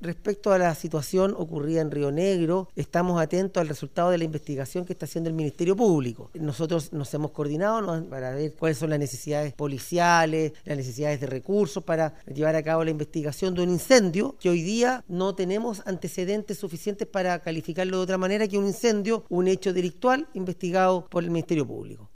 Respecto a la situación ocurrida en Río Negro, estamos atentos al resultado de la investigación que está haciendo el Ministerio Público. Nosotros nos hemos coordinado para ver cuáles son las necesidades policiales, las necesidades de recursos para llevar a cabo la investigación de un incendio que hoy día no tenemos antecedentes suficientes para calificarlo de otra manera que un incendio, un hecho delictual investigado por el Ministerio Público.